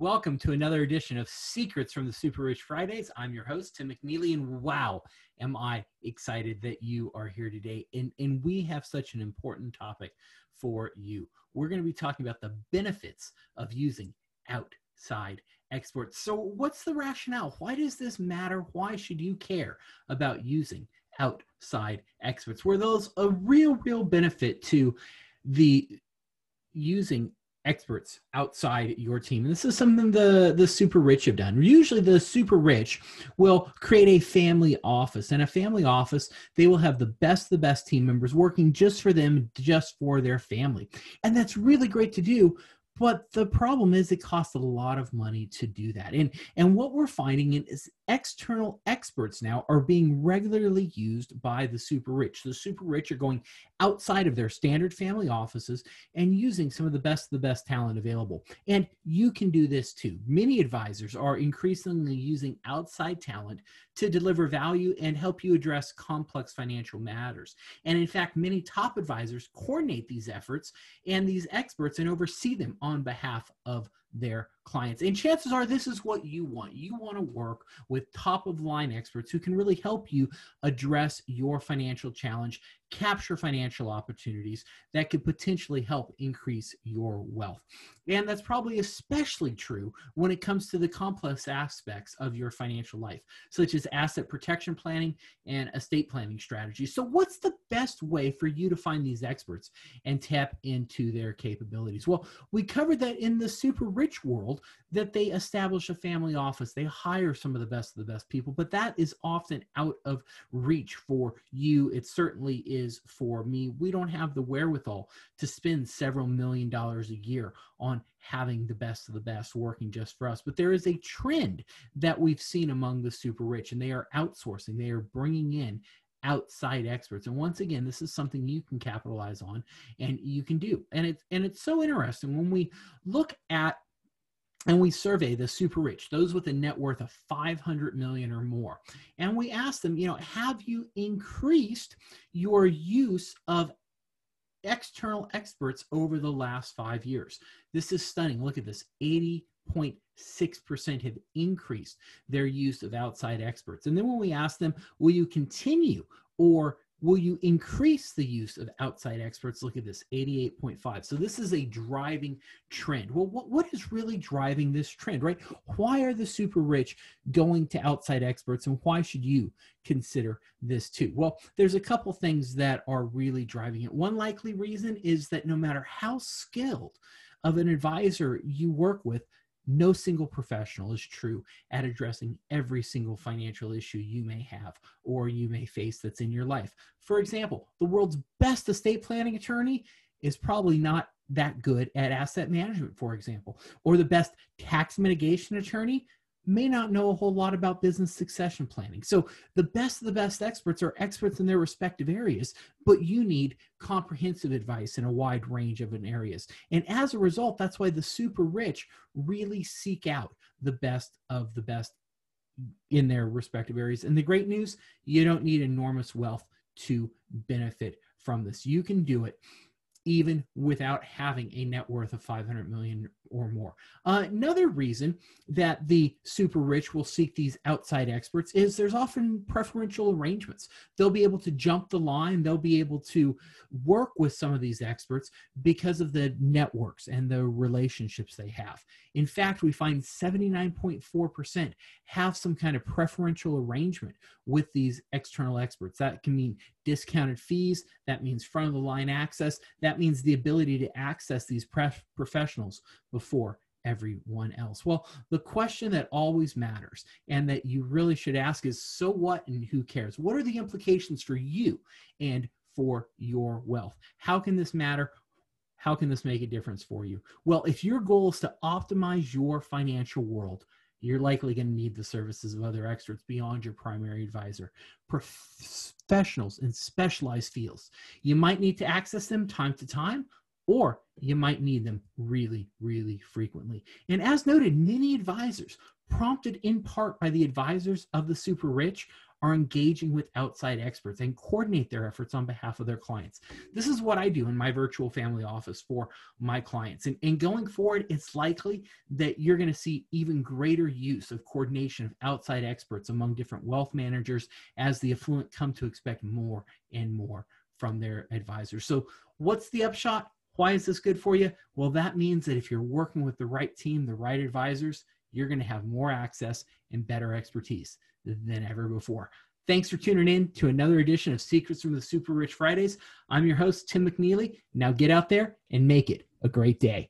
Welcome to another edition of Secrets from the Super Rich Fridays. I'm your host, Tim McNeely, and wow, am I excited that you are here today. And, and we have such an important topic for you. We're going to be talking about the benefits of using outside experts. So, what's the rationale? Why does this matter? Why should you care about using outside experts? Were those a real, real benefit to the using experts outside your team. And this is something the the super rich have done. Usually the super rich will create a family office. And a family office, they will have the best the best team members working just for them, just for their family. And that's really great to do, but the problem is it costs a lot of money to do that. And and what we're finding is external experts now are being regularly used by the super rich. The super rich are going outside of their standard family offices and using some of the best of the best talent available. And you can do this too. Many advisors are increasingly using outside talent to deliver value and help you address complex financial matters. And in fact, many top advisors coordinate these efforts and these experts and oversee them on behalf of their clients. And chances are this is what you want. You want to work with top of line experts who can really help you address your financial challenge, capture financial opportunities that could potentially help increase your wealth. And that's probably especially true when it comes to the complex aspects of your financial life, such as asset protection planning and estate planning strategies. So, what's the best way for you to find these experts and tap into their capabilities? Well, we covered that in the super rich world that they establish a family office. They hire some of the best of the best people, but that is often out of reach for you. It certainly is for me. We don't have the wherewithal to spend several million dollars a year on having the best of the best working just for us. But there is a trend that we've seen among the super rich, and they are outsourcing, they are bringing in outside experts and once again this is something you can capitalize on and you can do and it's and it's so interesting when we look at and we survey the super rich those with a net worth of 500 million or more. And we ask them you know have you increased your use of external experts over the last five years? This is stunning. Look at this. 80.6% have increased their use of outside experts. And then when we ask them will you continue or Will you increase the use of outside experts? Look at this 88.5. So, this is a driving trend. Well, what, what is really driving this trend, right? Why are the super rich going to outside experts and why should you consider this too? Well, there's a couple things that are really driving it. One likely reason is that no matter how skilled of an advisor you work with, no single professional is true at addressing every single financial issue you may have or you may face that's in your life. For example, the world's best estate planning attorney is probably not that good at asset management, for example, or the best tax mitigation attorney may not know a whole lot about business succession planning. So, the best of the best experts are experts in their respective areas, but you need comprehensive advice in a wide range of areas. And as a result, that's why the super rich really seek out the best of the best in their respective areas. And the great news you don't need enormous wealth to benefit from this. You can do it even without having a net worth of 500 million or more. Uh, another reason that the super rich will seek these outside experts is there's often preferential arrangements. They'll be able to jump the line, they'll be able to work with some of these experts because of the networks and the relationships they have. In fact, we find 79.4% have some kind of preferential arrangement with these external experts. That can mean discounted fees, that means front of the line access, that means the ability to access these professionals before everyone else? Well, the question that always matters and that you really should ask is so what and who cares? What are the implications for you and for your wealth? How can this matter? How can this make a difference for you? Well, if your goal is to optimize your financial world, you're likely going to need the services of other experts beyond your primary advisor. Professionals in specialized fields. You might need to access them time to time, or you might need them really, really frequently. And as noted, many advisors, prompted in part by the advisors of the super rich, are engaging with outside experts and coordinate their efforts on behalf of their clients. This is what I do in my virtual family office for my clients. And, and going forward, it's likely that you're going to see even greater use of coordination of outside experts among different wealth managers as the affluent come to expect more and more from their advisors. So, what's the upshot? Why is this good for you? Well, that means that if you're working with the right team, the right advisors, you're going to have more access and better expertise than ever before. Thanks for tuning in to another edition of Secrets from the Super Rich Fridays. I'm your host, Tim McNeely. Now get out there and make it a great day.